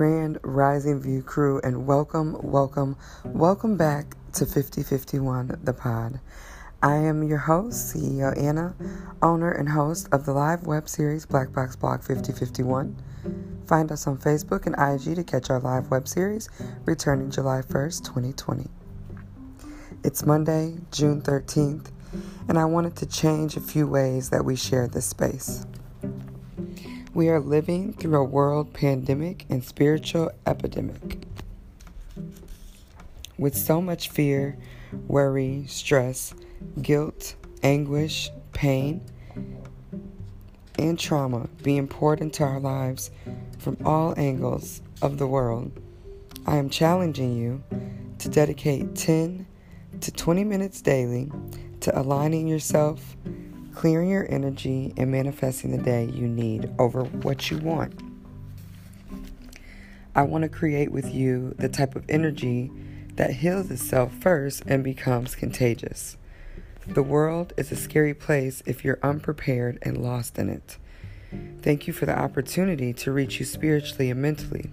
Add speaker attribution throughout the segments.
Speaker 1: Grand Rising View crew, and welcome, welcome, welcome back to 5051 The Pod. I am your host, CEO Anna, owner and host of the live web series Black Box Blog 5051. Find us on Facebook and IG to catch our live web series returning July 1st, 2020. It's Monday, June 13th, and I wanted to change a few ways that we share this space. We are living through a world pandemic and spiritual epidemic. With so much fear, worry, stress, guilt, anguish, pain, and trauma being poured into our lives from all angles of the world, I am challenging you to dedicate 10 to 20 minutes daily to aligning yourself, clearing your energy, and manifesting the day you need over what you want. I want to create with you the type of energy that heals itself first and becomes contagious. The world is a scary place if you're unprepared and lost in it. Thank you for the opportunity to reach you spiritually and mentally.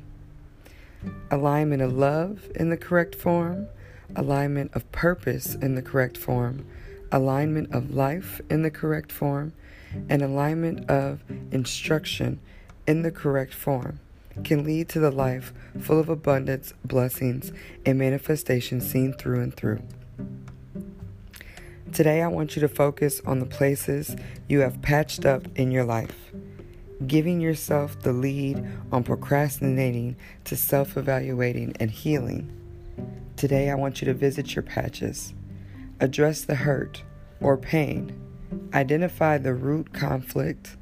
Speaker 1: Alignment of love in the correct form, alignment of purpose in the correct form, alignment of life in the correct form, and alignment of instruction in the correct form can lead to the life full of abundance, blessings, and manifestation seen through and through. Today, I want you to focus on the places you have patched up in your life, giving yourself the lead on procrastinating to self evaluating and healing. Today, I want you to visit your patches, address the hurt or pain, identify the root conflict,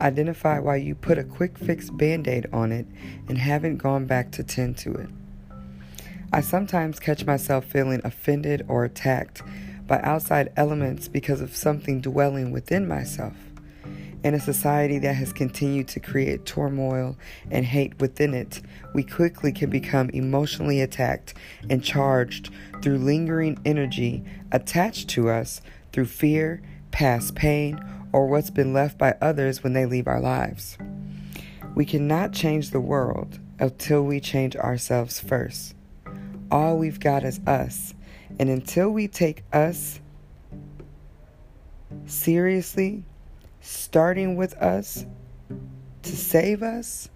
Speaker 1: identify why you put a quick fix band aid on it and haven't gone back to tend to it. I sometimes catch myself feeling offended or attacked by outside elements because of something dwelling within myself. In a society that has continued to create turmoil and hate within it, we quickly can become emotionally attacked and charged through lingering energy attached to us through fear, past pain, or what's been left by others when they leave our lives. We cannot change the world until we change ourselves first. All we've got is us, and until we take us seriously, starting with us to save us,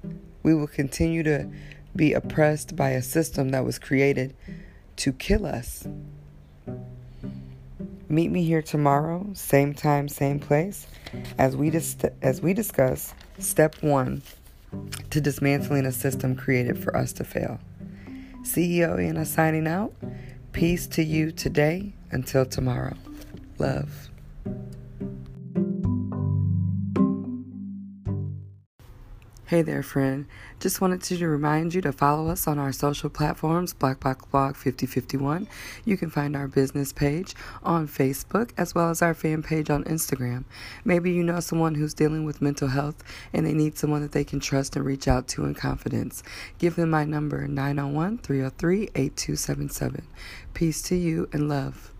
Speaker 1: we will continue to be oppressed by a system that was created to kill us. Meet me here tomorrow, same time, same place, as we dis- as we discuss step 1 to dismantling a system created for us to fail. CEO Anna signing out. Peace to you today until tomorrow. Love. Hey there, friend. Just wanted to remind you to follow us on our social platforms, Black Box Blog 5051. You can find our business page on Facebook as well as our fan page on Instagram. Maybe you know someone who's dealing with mental health and they need someone that they can trust and reach out to in confidence. Give them my number 901 303 8277. Peace to you and love.